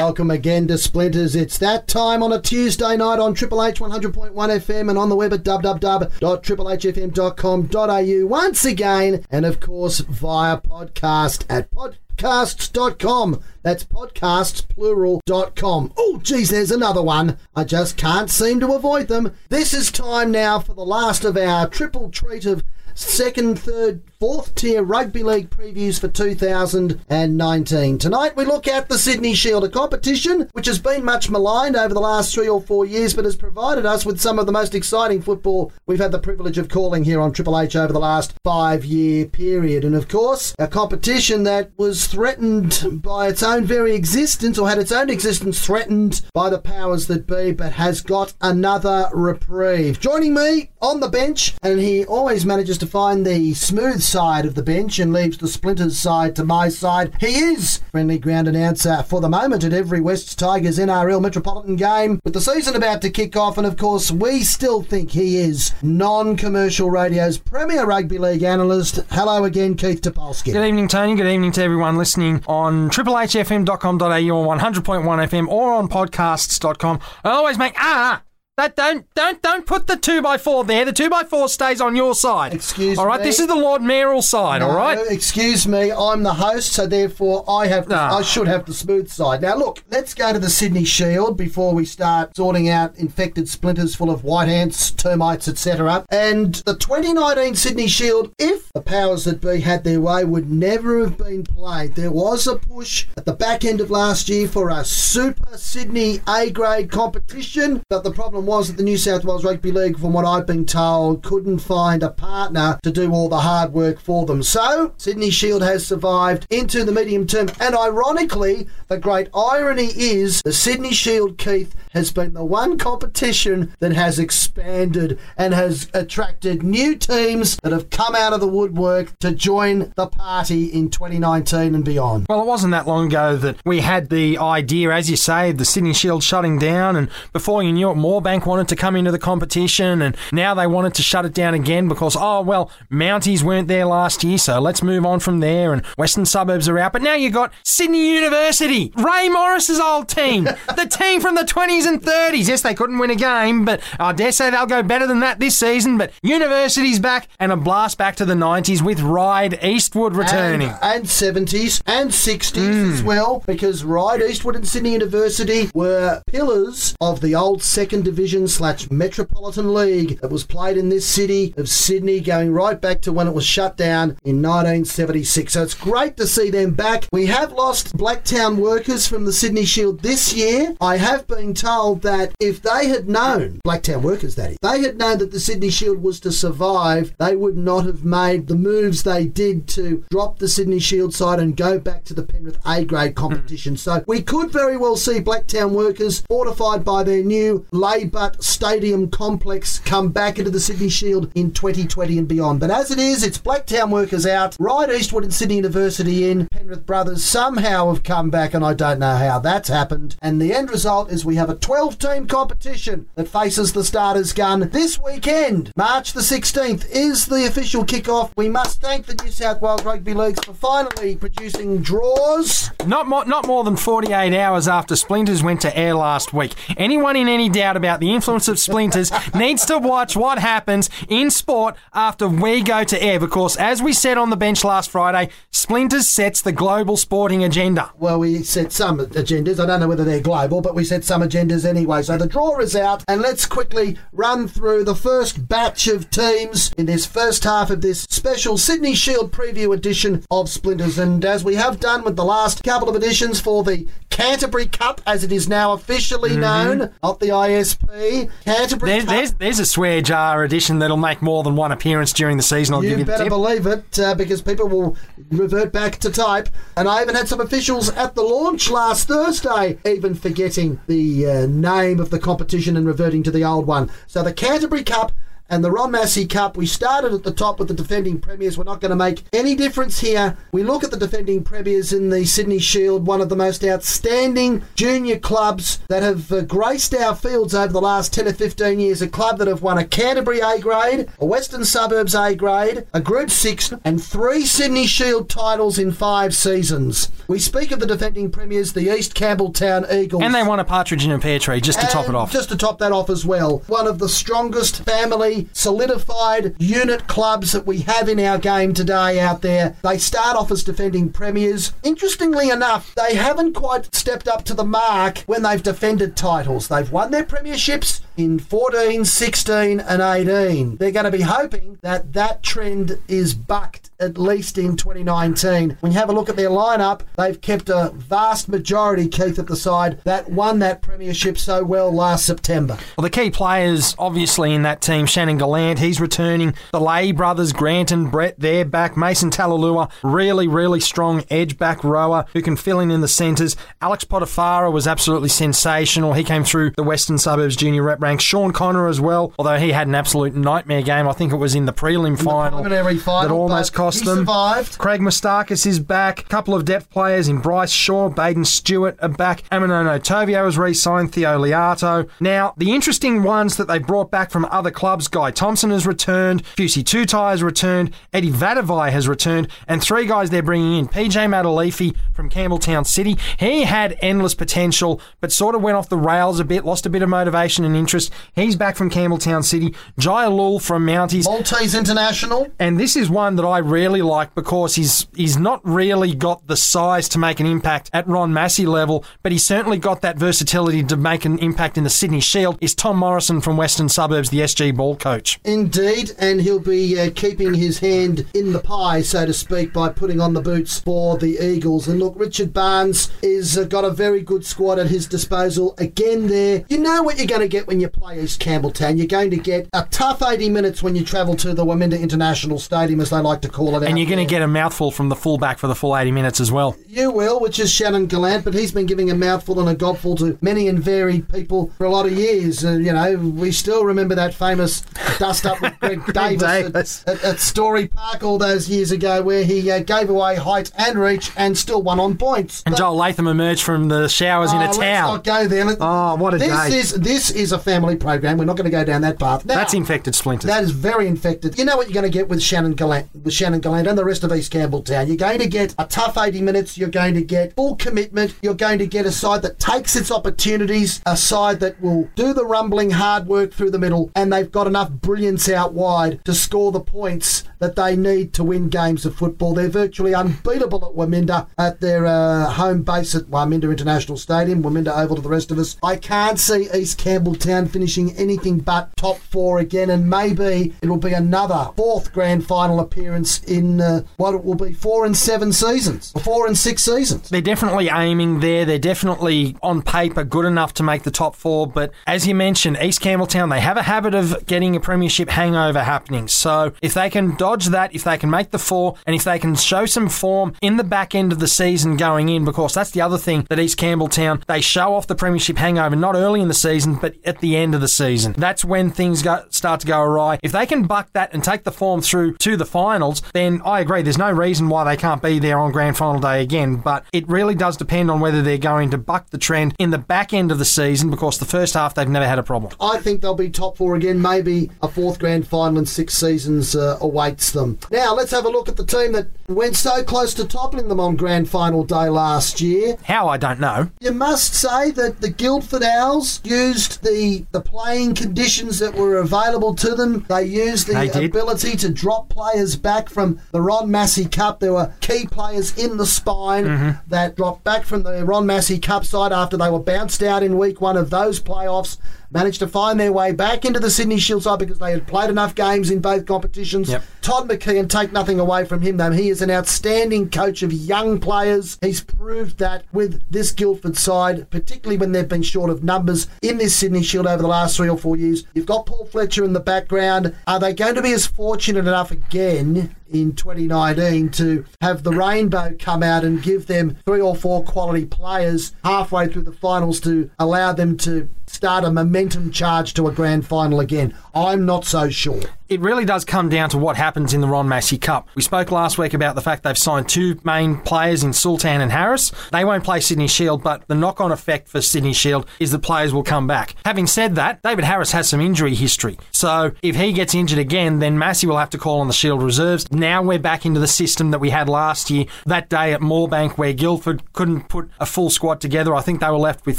Welcome again to Splinters. It's that time on a Tuesday night on Triple H 100.1 FM and on the web at www.triplehfm.com.au once again, and of course via podcast at podcasts.com. That's podcastsplural.com. Oh, geez, there's another one. I just can't seem to avoid them. This is time now for the last of our triple treat of second, third, fourth tier rugby league previews for 2019. Tonight we look at the Sydney Shield, a competition which has been much maligned over the last three or four years, but has provided us with some of the most exciting football we've had the privilege of calling here on Triple H over the last five year period. And of course, a competition that was threatened by its own very existence, or had its own existence threatened by the powers that be, but has got another reprieve. Joining me on the bench, and he always manages to find the smooth side of the bench and leaves the splinters side to my side. He is friendly ground announcer for the moment at every West Tigers NRL Metropolitan game, with the season about to kick off, and of course, we still think he is non commercial radio's premier rugby league analyst. Hello again, Keith Topolsky. Good evening, Tony. Good evening to everyone listening on triplehfm.com.au or 100.1 FM or on podcasts.com. I always make ah that don't don't don't put the two by four there. The two by four stays on your side. Excuse me. All right, me. this is the Lord Mayoral side. all right. Excuse me, I'm the host, so therefore I have Ah. I should have the smooth side. Now look, let's go to the Sydney Shield before we start sorting out infected splinters full of white ants, termites, etc. And the 2019 Sydney Shield, if the powers that be had their way, would never have been played. There was a push at the back end of last year for a Super Sydney A grade competition, but the problem was that the New South Wales Rugby League, from what I've been told, couldn't find a partner to do all the hard work for them. So, Sydney Shield has survived into the medium term. And ironically, the great irony is the Sydney Shield, Keith, has been the one competition that has expanded and has attracted new teams that have come out of the woodwork to join the party in 2019 and beyond. Well, it wasn't that long ago that we had the idea, as you say, of the Sydney Shield shutting down, and before you knew it, Moorebank wanted to come into the competition, and now they wanted to shut it down again because, oh, well, Mounties weren't there last year, so let's move on from there, and Western Suburbs are out. But now you've got Sydney University, Ray Morris's old team, the team from the 20s and 30s. Yes, they couldn't win a game, but I dare say they'll go better than that this season. But University's back, and a blast back to the 90s with Ryde Eastwood returning. And, and 70s and 60s as well, because Ryde Eastwood and Sydney University were pillars of the old second division slash metropolitan league that was played in this city of Sydney, going right back to when it was shut down in 1976. So it's great to see them back. We have lost Blacktown workers from the Sydney Shield this year. I have been told that if they had known, Blacktown workers that is, they had known that the Sydney Shield was to survive, they would not have made the moves they did to drop the Sydney Shield side and go back to the Penrith A grade competition. Mm. So we could very well see Blacktown workers, fortified by their new Laybutt Stadium complex, come back into the Sydney Shield in 2020 and beyond. But as it is, it's Blacktown workers out, Ryde Eastwood and Sydney University in, Penrith Brothers somehow have come back, and I don't know how that's happened. And the end result is we have a 12 team competition that faces the starters gun this weekend. March the 16th is the official kickoff. We must thank the New South Wales Rugby Leagues for finally producing draws. Not more, not more than 48 hours after Splinters went to air last week. Anyone in any doubt about the influence of Splinters needs to watch what happens in sport after we go to air because, as we said on the bench last Friday, Splinters sets the global sporting agenda. Well, we set some agendas. I don't know whether they're global, but we set some agendas anyway. So the draw is out, and let's quickly run through the first batch of teams in this first half of this special Sydney Shield preview edition of Splinters. And as we have done with the last couple of editions for the Canterbury Cup, as it is now officially known, not the ISP, Canterbury There's, Cup. there's, there's a swear jar edition that'll make more than one appearance during the season. I'll give You you better believe it, uh, because people will revert back to type. And I even had some officials at the launch last Thursday, even forgetting the uh, name of the competition and reverting to the old one. So the Canterbury Cup And the Ron Massey Cup, we started at the top with the defending premiers. We're not going to make any difference here. We look at the defending premiers in the Sydney Shield, one of the most outstanding junior clubs that have uh, graced our fields over the last 10 or 15 years. A club that have won a Canterbury A grade, a Western Suburbs A grade, a Group 6, and three Sydney Shield titles in five seasons. We speak of the defending premiers, the East Campbelltown Eagles. And they won a partridge in a pear tree just to top it off. Just to top that off as well. One of the strongest family solidified unit clubs that we have in our game today out there. They start off as defending premiers. Interestingly enough, they haven't quite stepped up to the mark when they've defended titles. They've won their premierships in 14, 16 and 18. They're going to be hoping that that trend is bucked at least in 2019. When you have a look at their lineup, they've kept a vast majority, Keith, at the side that won that premiership so well last September. Well, the key players, obviously, in that team, Shannon Gallant, he's returning. The Lay brothers, Grant and Brett, they're back. Mason Talalua, really, really strong edge back rower who can fill in in the centres. Alex Potafara was absolutely sensational. He came through the Western Suburbs junior rep ranks. Sean Connor as well, although he had an absolute nightmare game. I think it was in the prelim final, preliminary final, that almost cost he them. survived. Craig Mustakis is back. A couple of depth players in Bryce Shaw, Baden Stewart are back. Aminono Tovio has re-signed. Theo Liato. Now, the interesting ones that they brought back from other clubs, Guy Thompson has returned. Fusi Tutai has returned. Eddie Vadavai has returned. And three guys they're bringing in. PJ Matalefi from Campbelltown City. He had endless potential, but sort of went off the rails a bit, lost a bit of motivation and interest. He's back from Campbelltown City. Jai Lul from Mounties. Maltese International. And this is one that I really like because he's he's not really got the size to make an impact at Ron Massey level, but he's certainly got that versatility to make an impact in the Sydney Shield. Is Tom Morrison from Western Suburbs, the SG ball coach? Indeed, and he'll be uh, keeping his hand in the pie, so to speak, by putting on the boots for the Eagles. And look, Richard Barnes is uh, got a very good squad at his disposal. Again, there, you know what you're going to get when you play East Campbelltown. You're going to get a tough 80 minutes when you travel to the Waminda International Stadium, as they like to call it. And you're going to get a mouthful from the fullback for the full 80 minutes as well. You will, which is Shannon Gallant, but he's been giving a mouthful and a gobful to many and varied people for a lot of years. Uh, you know, we still remember that famous dust up with Greg Davis, Davis. At, at, at Storey Park all those years ago, where he uh, gave away height and reach and still won on points. And But- Joel Latham emerged from the showers in Oh, a let's towel. not go there. Oh, what a this day. is this is a family program. We're not going to go down that path. Now, That's infected splinters. that is very infected. You know what you're going to get with Shannon Gallant, with Shannon Gallant and the rest of East Campbelltown. You're going to get a tough 80 minutes. You're going to get full commitment. You're going to get a side that takes its opportunities, a side that will do the rumbling hard work through the middle, and they've got enough brilliance out wide to score the points that they need to win games of football. They're virtually unbeatable at Waminda at their uh, home base at Waminda International Stadium, Waminda Oval to the rest of us. I can't see East Campbelltown finishing anything but top four again, and maybe it will be another fourth grand final appearance in uh, what it will be four and seven seasons, four and six seasons. They're definitely aiming there. They're definitely on paper good enough to make the top four. But as you mentioned, East Campbelltown, they have a habit of getting a premiership hangover happening. So if they can dodge that, if they can make the four, and if they can show some form in the back end of the season going in, because that's the other thing that East Campbelltown, they show off the premiership hangover not early in the season, but at the end of the season. That's when things go, start to go awry. If they can buck that and take the form through to the finals, then I agree. There's no reason why they can't be there on grand final day again. But it really does depend on whether they're going to buck the trend in the back end of the season because the first half they've never had a problem. I think they'll be top four again. Maybe a fourth grand final in six seasons uh, awaits them. Now, let's have a look at the team that went so close to toppling them on grand final day last year. How I don't know. You must say that the Guildford Owls used the the playing conditions that were available to them. They used the They ability to drop players back from the Ron Massey Cup. There were key players in the spine Mm-hmm. that dropped back from the Ron Massey Cup side after they were bounced out in week one of those playoffs. Managed to find their way back into the Sydney Shield side because they had played enough games in both competitions. Yep. Todd McKeon, take nothing away from him, though. He is an outstanding coach of young players. He's proved that with this Guildford side, particularly when they've been short of numbers in this Sydney Shield over the last three or four years. You've got Paul Fletcher in the background. Are they going to be as fortunate enough again in 2019 to have the rainbow come out and give them three or four quality players halfway through the finals to allow them to start a momentum charge to a grand final again? I'm not so sure. It really does come down to what happens in the Ron Massey Cup. We spoke last week about the fact they've signed two main players in Sultan and Harris. They won't play Sydney Shield, but the knock on effect for Sydney Shield is the players will come back. Having said that, David Harris has some injury history. So if he gets injured again, then Massey will have to call on the Shield reserves. Now we're back into the system that we had last year, that day at Moorebank where Guildford couldn't put a full squad together. I think they were left with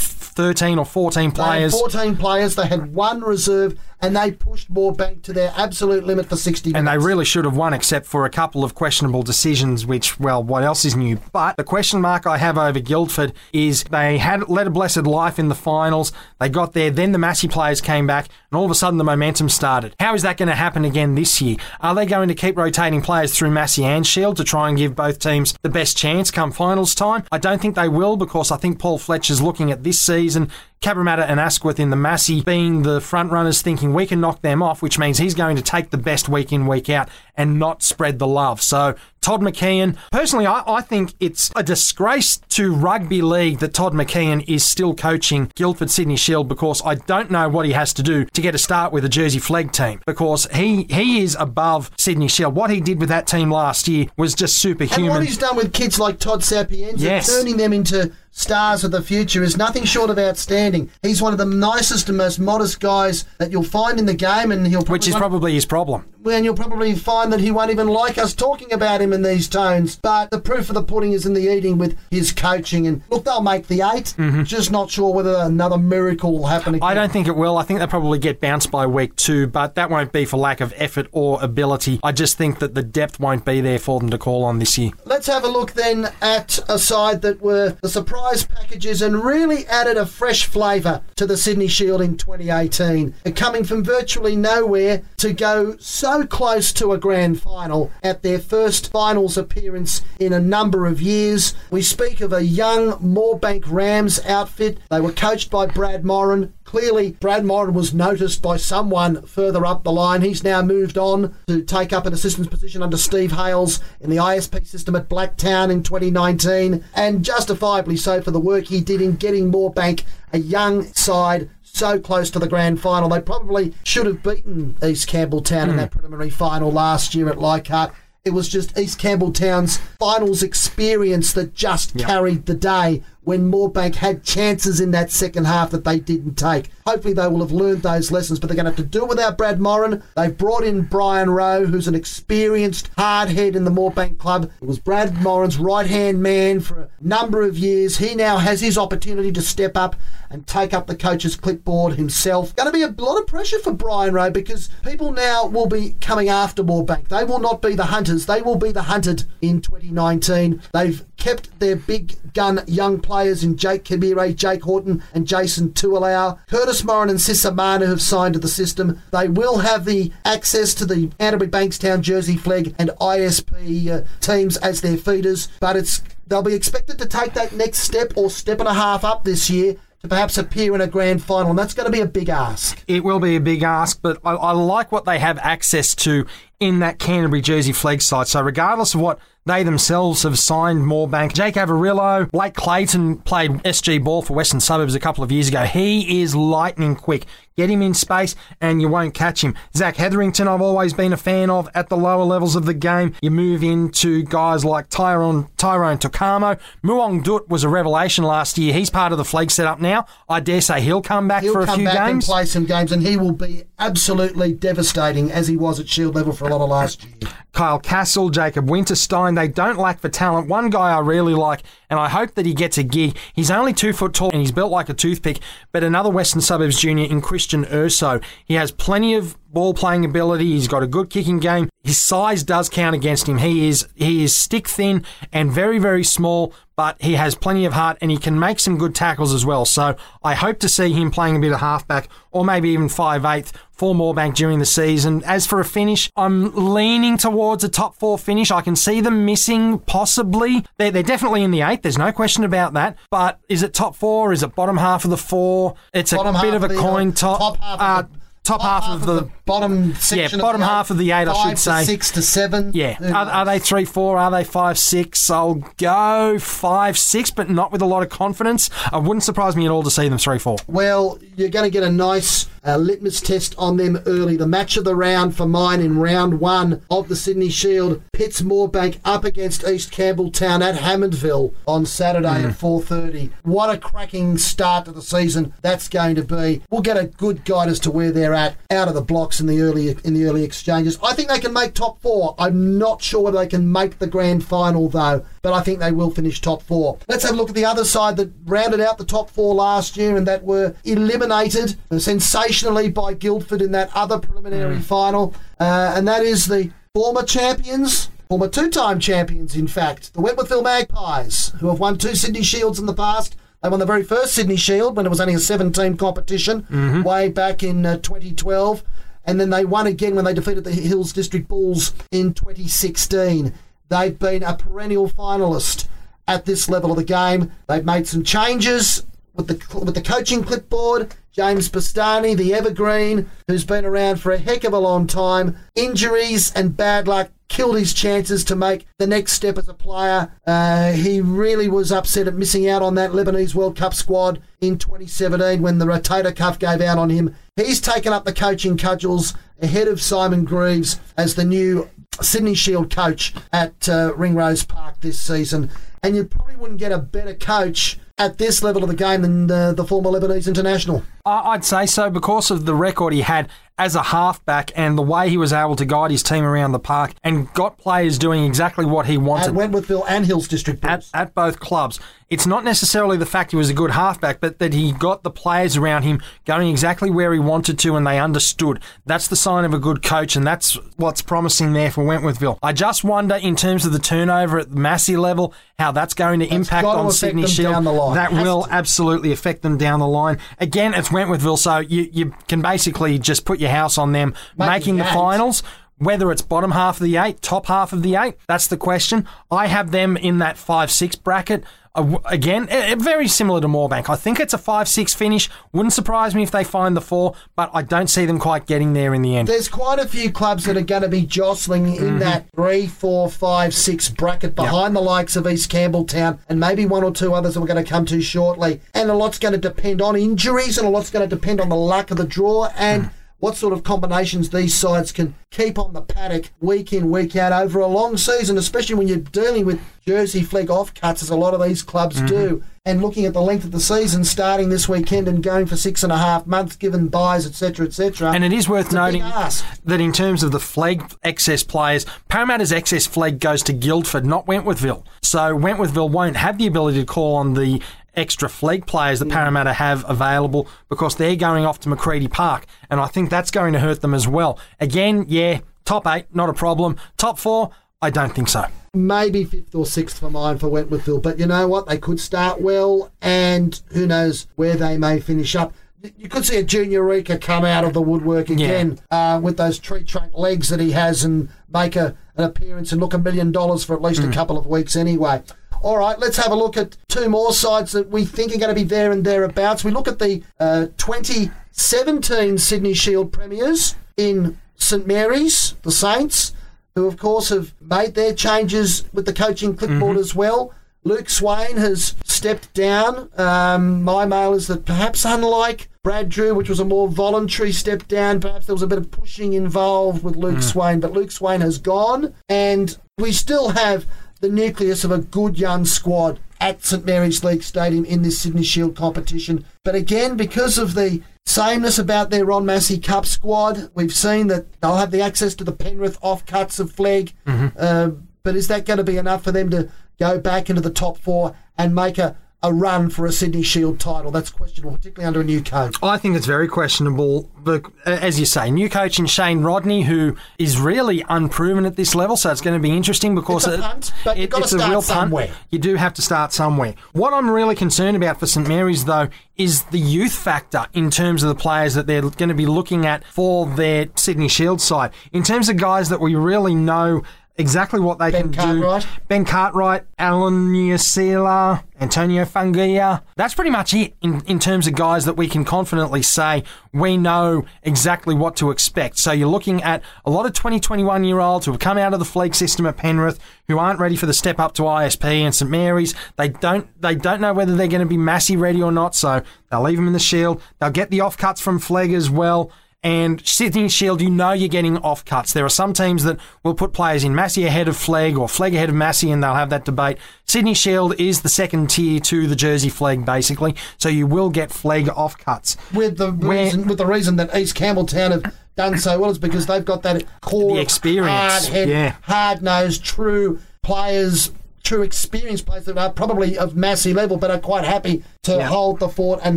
13 or 14 players. They had 14 players. They had one reserve and they pushed Moorebank to their absolute limit for 60 minutes. And they really should have won, except for a couple of questionable decisions, which, well, what else is new? But the question mark I have over Guildford is they had led a blessed life in the finals. They got there, then the Massey players came back, and all of a sudden the momentum started. How is that going to happen again this year? Are they going to keep rotating players through Massey and Shield to try and give both teams the best chance come finals time? I don't think they will because I think Paul Fletcher's looking at this season Cabramatta and Asquith in the Massey being the front runners, thinking we can knock them off, which means he's going to take the best week in, week out and not spread the love. So Todd McKeon, personally, I, I think it's a disgrace to rugby league that Todd McKeon is still coaching Guildford Sydney Shield because I don't know what he has to do to get a start with a Jersey Flegg team because he he is above Sydney Shield. What he did with that team last year was just superhuman. And what he's done with kids like Todd Sapienza, Yes. turning them into stars of the future is nothing short of outstanding. He's one of the nicest and most modest guys that you'll find in the game, and he'll which is probably his problem. And you'll probably find that he won't even like us talking about him in these tones. But the proof of the pudding is in the eating with his coaching. And look, they'll make the 8 Just not sure whether another miracle will happen again. Mm-hmm. I don't think it will. I think they'll probably get bounced by week two, but that won't be for lack of effort or ability. I just think that the depth won't be there for them to call on this year. Let's have a look then at a side that were the surprise packages and really added a fresh flavour to the Sydney Shield in 2018. Coming from virtually nowhere to go so close to a grand final at their first finals appearance in a number of years. We speak of a young Moorebank Rams outfit. They were coached by Brad Moran. Clearly, Brad Moran was noticed by someone further up the line. He's now moved on to take up an assistant's position under Steve Hales in the ISP system at Blacktown in 2019, and justifiably so for the work he did in getting Moorebank a young side, so close to the grand final. They probably should have beaten East Campbelltown in hmm. that preliminary final last year at Leichhardt. It was just East Campbelltown's finals experience that just carried the day when Moorebank had chances in that second half that they didn't take. Hopefully they will have learned those lessons, but they're going to have to do it without Brad Moran. They've brought in Brian Rowe, who's an experienced hard head in the Moorebank club. It was Brad Moran's right-hand man for a number of years. He now has his opportunity to step up and take up the coach's clipboard himself. Going to be a lot of pressure for Brian Rowe because people now will be coming after Moorebank. They will not be the hunters. They will be the hunted in 2019. They've kept their big gun young in Jake Kabire, Jake Horton, and Jason Tualau. Curtis Moran and Sisamana have signed to the system. They will have the access to the Canterbury Bankstown, Jersey Flegg and ISP uh, teams as their feeders, but it's they'll be expected to take that next step or step and a half up this year to perhaps appear in a grand final, and that's going to be a big ask. It will be a big ask, but I, I like what they have access to in that Canterbury Jersey Flegg side. So regardless of what they themselves have signed Moorebank. Jake Averillo, Blake Clayton played SG ball for Western Suburbs a couple of years ago. He is lightning quick. Get him in space and you won't catch him. Zach Hetherington, I've always been a fan of at the lower levels of the game. You move into guys like Tyrone, Tyrone Tokamo. Muong Dut was a revelation last year. He's part of the Flegg setup now. I dare say he'll come back He'll for a come few back games. and play some games, and he will be absolutely devastating as he was at Shield level for a lot of last year. Kyle Castle, Jacob Winterstein. They don't lack for talent. One guy I really like, and I hope that he gets a gig. He's only two foot tall and he's built like a toothpick, but another Western Suburbs junior in Christian Urso. He has plenty of ball playing ability. He's got a good kicking game. His size does count against him. He is he is stick thin and very very small, but he has plenty of heart and he can make some good tackles as well. So I hope to see him playing a bit of halfback or maybe even five eighth for Moorebank during the season. As for a finish, I'm leaning towards a top four finish. I can see them missing possibly. They're, they're definitely in the eight. There's no question about that. But is it top four? Is it bottom half of the four? It's a Bottom bit of a uh, coin top. top half Uh, of the top half, of the. Bottom section. Yeah, bottom of the half of the eight, I should say. six to seven. Yeah, are, are they three four? Are they five six? I'll go five six, but not with a lot of confidence. It wouldn't surprise me at all to see them three four. Well, you're going to get a nice uh, litmus test on them early. The match of the round for mine in round one of the Sydney Shield pits Moorebank up against East Campbelltown at Hammondville on Saturday at 4:30. What a cracking start to the season that's going to be. We'll get a good guide as to where they're at out of the blocks in the early in the early exchanges. I think they can make top four. I'm not sure whether they can make the grand final though, but I think they will finish top four. Let's have a look at the other side that rounded out the top four last year and that were eliminated sensationally by Guildford in that other preliminary final, uh, and that is the former champions. Former two-time champions, in fact, the Wentworthville Magpies, who have won two Sydney Shields in the past. They won the very first Sydney Shield when it was only a seven-team competition, way back in uh, 2012, and then they won again when they defeated the Hills District Bulls in 2016. They've been a perennial finalist at this level of the game. They've made some changes with the with the coaching clipboard. James Bastani, the evergreen, who's been around for a heck of a long time. Injuries and bad luck killed his chances to make the next step as a player. Uh, he really was upset at missing out on that Lebanese World Cup squad in 2017 when the rotator cuff gave out on him. He's taken up the coaching cudgels ahead of Simon Greaves as the new Sydney Shield coach at uh, Ringrose Park this season. And you probably wouldn't get a better coach at this level of the game than uh, the former Lebanese international. I'd say so because of the record he had as a halfback and the way he was able to guide his team around the park and got players doing exactly what he wanted. At. Wentworthville and Hills District at, at both clubs. It's not necessarily the fact he was a good halfback, but that he got the players around him going exactly where he wanted to and they understood. That's the sign of a good coach, and that's what's promising there for Wentworthville. I just wonder, in terms of the turnover at the Massey level, how that's going to impact gotta on affect Sydney Shield. down the line. That will to. absolutely affect them down the line. Again, it's Wentworthville, so you, you can basically just put your house on them making the eight. finals. Whether it's bottom half of the eight, top half of the eight, that's the question. I have them in that 5 6 bracket. Uh, again, very similar to Moorebank. I think it's a 5 6 finish. Wouldn't surprise me if they find the four, but I don't see them quite getting there in the end. There's quite a few clubs that are going to be jostling in Mm-hmm. that three, four, five, six bracket behind the likes of East Campbelltown and maybe one or two others that we're going to come to shortly. And a lot's going to depend on injuries and a lot's going to depend on the luck of the draw and. Mm. What sort of combinations these sides can keep on the paddock week in, week out over a long season, especially when you're dealing with jersey Flegg off cuts, as a lot of these clubs Mm-hmm. do, and looking at the length of the season starting this weekend and going for six and a half months, given buys, etc., etc. And it is worth It's a big noting that in terms of the Flegg excess players, Parramatta's excess Flegg goes to Guildford, not Wentworthville. So Wentworthville won't have the ability to call on the extra Flegg players that Parramatta have available because they're going off to McCredie Park. And I think that's going to hurt them as well. Again, yeah, top eight, not a problem. Top four, I don't think so. maybe fifth or sixth for mine for Wentworthville. But you know what? They could start well, and who knows where they may finish up. You could see a Junior Rika come out of the woodwork again uh, with those tree trunk legs that he has and make a, an appearance and look a million dollars for at least a couple of weeks anyway. All right, let's have a look at two more sides that we think are going to be there and thereabouts. We look at the uh, 2017 Sydney Shield Premiers in St Mary's, the Saints who of course have made their changes with the coaching clipboard as well. Luke Swain has stepped down. Um, my mail is that perhaps unlike Brad Drew, which was a more voluntary step down, perhaps there was a bit of pushing involved with Luke Swain, but Luke Swain has gone, and we still have the nucleus of a good young squad at St Mary's League Stadium in this Sydney Shield competition. But again, because of the sameness about their Ron Massey Cup squad, we've seen that they'll have the access to the Penrith offcuts of Flegg. Uh, but is that going to be enough for them to go back into the top four and make a, a run for a Sydney Shield title? That's questionable, particularly under a new coach. I think it's very questionable. But as you say, new coach in Shane Rodney, who is really unproven at this level, so it's going to be interesting because It's a it- punt, but you've it- gotta it's a start real somewhere. punt. You do have to start somewhere. What I'm really concerned about for St Mary's, though, is the youth factor in terms of the players that they're going to be looking at for their Sydney Shield side. In terms of guys that we really know exactly what they Ben can Cartwright. do. Ben Cartwright, Alan Niasila, Antonio Fungia. That's pretty much it in, in terms of guys that we can confidently say we know exactly what to expect. So you're looking at a lot of 20, 21 year olds who have come out of the Flegg system at Penrith who aren't ready for the step up to ISP and St Mary's. They don't they don't know whether they're going to be Massey ready or not, so they'll leave them in the shield. They'll get the offcuts from Flegg as well. And Sydney Shield, you know you're getting off cuts. There are some teams that will put players in Massey ahead of Flegg or Flegg ahead of Massey, and they'll have that debate. Sydney Shield is the second tier to the Jersey Flegg, basically. So you will get Flegg off cuts. with the Where- reason, with the reason that East Campbelltown have done so well is because they've got that core The experience, hard-head, yeah. hard-nosed, true players, true experienced players that are probably of Massey level, but are quite happy to Yeah. hold the fort and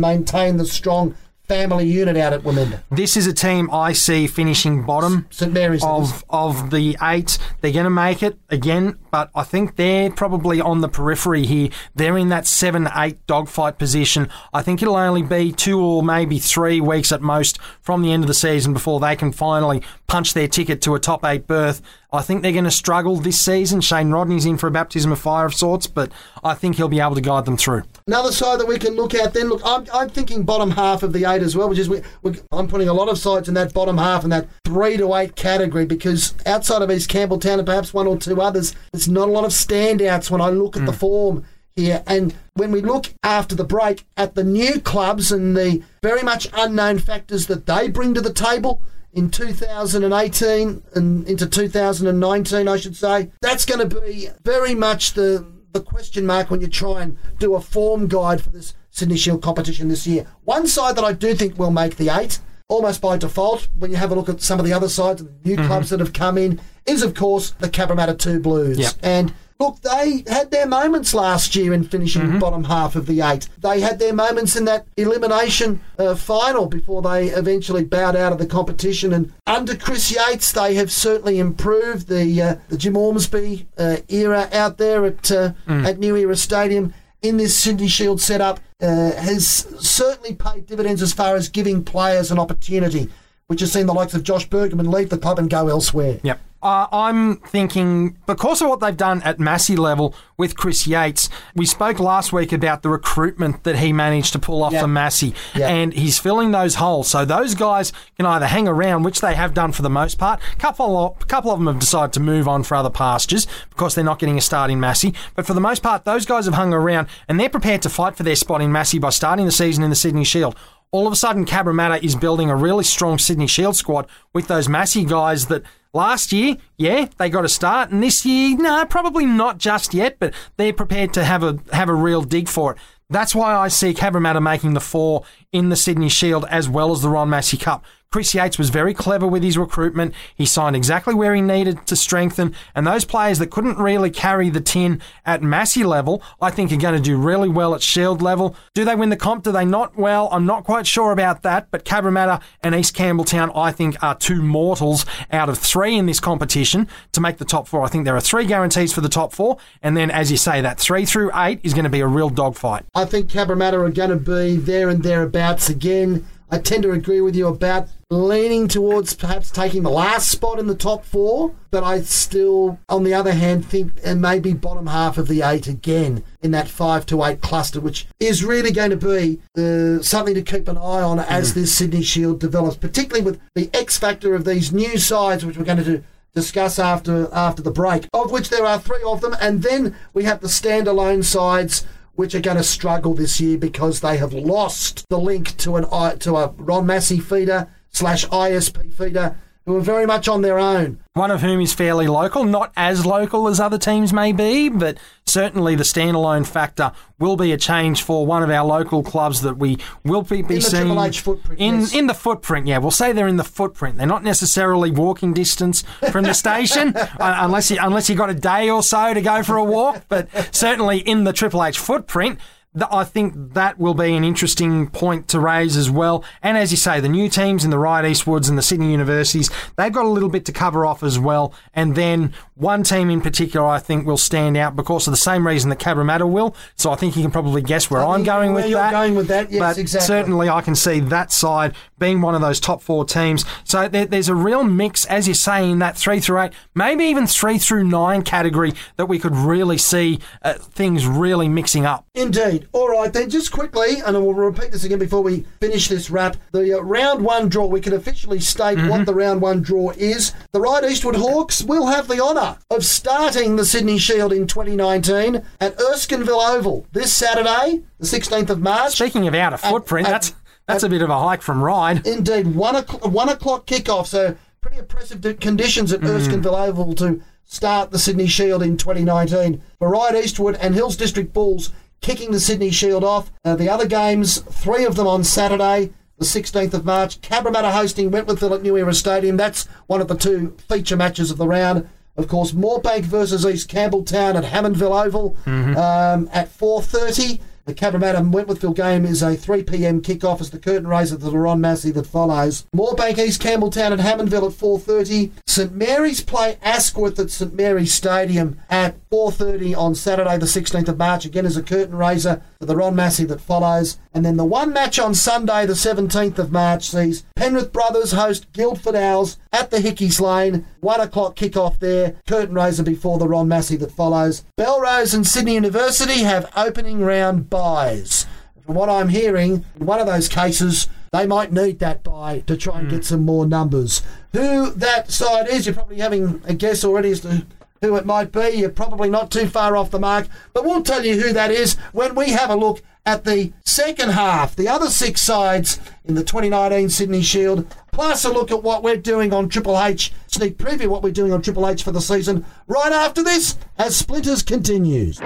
maintain the strong family unit out at Waminda. This is a team I see finishing bottom St Mary's of of the eight. They're going to make it again, but I think they're probably on the periphery here. They're in that seven, eight dogfight position. I think it'll only be two or maybe three weeks at most from the end of the season before they can finally punch their ticket to a top eight berth. I think they're going to struggle this season. Shane Rodney's in for a baptism of fire of sorts, but I think he'll be able to guide them through. Another side that we can look at then, look, I'm, I'm thinking bottom half of the eight as well, which is we, we, I'm putting a lot of sides in that bottom half and that three to eight category because outside of East Campbelltown and perhaps one or two others, there's not a lot of standouts when I look at the mm. form here. And when we look after the break at the new clubs and the very much unknown factors that they bring to the table, in 2018 and into 2019, I should say. That's going to be very much the the question mark when you try and do a form guide for this Sydney Shield competition this year. One side that I do think will make the eight, almost by default, when you have a look at some of the other sides, the new clubs that have come in, is of course the Cabramatta 2 Blues. Yep. And look, they had their moments last year in finishing bottom half of the eight. They had their moments in that elimination uh, final before they eventually bowed out of the competition. And under Chris Yates, they have certainly improved the uh, the Jim Ormsby uh, era out there at uh, at New Era Stadium in this Sydney Shield setup uh, has certainly paid dividends as far as giving players an opportunity, which has seen the likes of Josh Bergman leave the club and go elsewhere. Yep. Uh, I'm thinking because of what they've done at Massey level with Chris Yates. We spoke last week about the recruitment that he managed to pull off Yep. for Massey, Yep. and he's filling those holes. So those guys can either hang around, which they have done for the most part. Couple of, couple of them have decided to move on for other pastures because they're not getting a start in Massey. But for the most part, those guys have hung around, and they're prepared to fight for their spot in Massey by starting the season in the Sydney Shield all of a sudden Cabramatta is building a really strong Sydney Shield squad with those Massey guys that last year, yeah, they got a start, and this year, no, probably not just yet, but they're prepared to have a have a real dig for it. That's why I see Cabramatta making the four in the Sydney Shield as well as the Ron Massey Cup. Chris Yates was very clever with his recruitment. He signed exactly where he needed to strengthen, and those players that couldn't really carry the tin at Massey level, I think are going to do really well at Shield level. Do they win the comp? Do they not? Well, I'm not quite sure about that, but Cabramatta and East Campbelltown, I think, are two mortals out of three in this competition to make the top four. I think there are three guarantees for the top four, and then, as you say, that three through eight is going to be a real dogfight. I think Cabramatta are going to be there and thereabouts again. I tend to agree with you about leaning towards perhaps taking the last spot in the top four, but I still, on the other hand, think and maybe bottom half of the eight again in that five to eight cluster, which is really going to be uh, something to keep an eye on as this Sydney Shield develops, particularly with the X factor of these new sides, which we're going to do discuss after after the break, of which there are three of them, and then we have the standalone sides. Which are going to struggle this year because they have lost the link to an to a Ron Massey feeder slash ISP feeder, who are very much on their own. One of whom is fairly local, not as local as other teams may be, but certainly the standalone factor will be a change for one of our local clubs that we will be, be In the seeing Triple H footprint, in yes. in the footprint. Yeah, we'll say they're in the footprint. They're not necessarily walking distance from the station, uh, unless you unless you got a day or so to go for a walk. But certainly in the Triple H footprint. Th- I think that will be an interesting point to raise as well. And as you say, the new teams in the Ryde Eastwoods and the Sydney Universities, they've got a little bit to cover off as well. And then one team in particular, I think, will stand out because of the same reason that Cabramatta will. So I think you can probably guess where I'm going where with you're that. going with that, yes, but exactly. certainly I can see that side being one of those top four teams. So there, there's a real mix, as you say, in that three through eight, maybe even three through nine category that we could really see uh, things really mixing up. Indeed. All right, then, just quickly, and I will repeat this again before we finish this wrap. The uh, round one draw, we can officially state Mm-hmm. what the round one draw is. The Ryde Eastwood Hawks will have the honour of starting the Sydney Shield in 2019 at Erskineville Oval this Saturday, the 16th of March. Speaking of out of footprint, at- that's that's a bit of a hike from Ryde. Indeed, one o'clock, one o'clock kickoff. So pretty oppressive d- conditions at Erskineville Oval to start the Sydney Shield in 2019. For Ryde Eastwood and Hills District Bulls kicking the Sydney Shield off. Uh, the other games, three of them on Saturday. The 16th of March, Cabramatta hosting Wentworthville at New Era Stadium. That's one of the two feature matches of the round. Of course, Moorebank versus East Campbelltown at Hammondville Oval um, at 4.30. The Cabramatta Wentworthville game is a 3 p.m. kickoff as the curtain raiser to the Ron Massey that follows. Moorebank East Campbelltown and Hammondville at 4.30. St Mary's play Asquith at St Mary's Stadium at 4.30 on Saturday the 16th of March. Again as a curtain raiser to the Ron Massey that follows. And then the one match on Sunday the 17th of March sees Penrith Brothers host Guildford Owls at the Hickeys Lane. 1 o'clock kickoff there. Curtain raiser before the Ron Massey that follows. Belrose and Sydney University have opening round buys. From what I'm hearing, in one of those cases, they might need that buy to try and get hmm. some more numbers. Who that side is, you're probably having a guess already as to who it might be. You're probably not too far off the mark, but we'll tell you who that is when we have a look at the second half, the other six sides in the 2019 Sydney Shield, plus a look at what we're doing on Triple H, sneak preview what we're doing on Triple H for the season, right after this, as Splinters continues.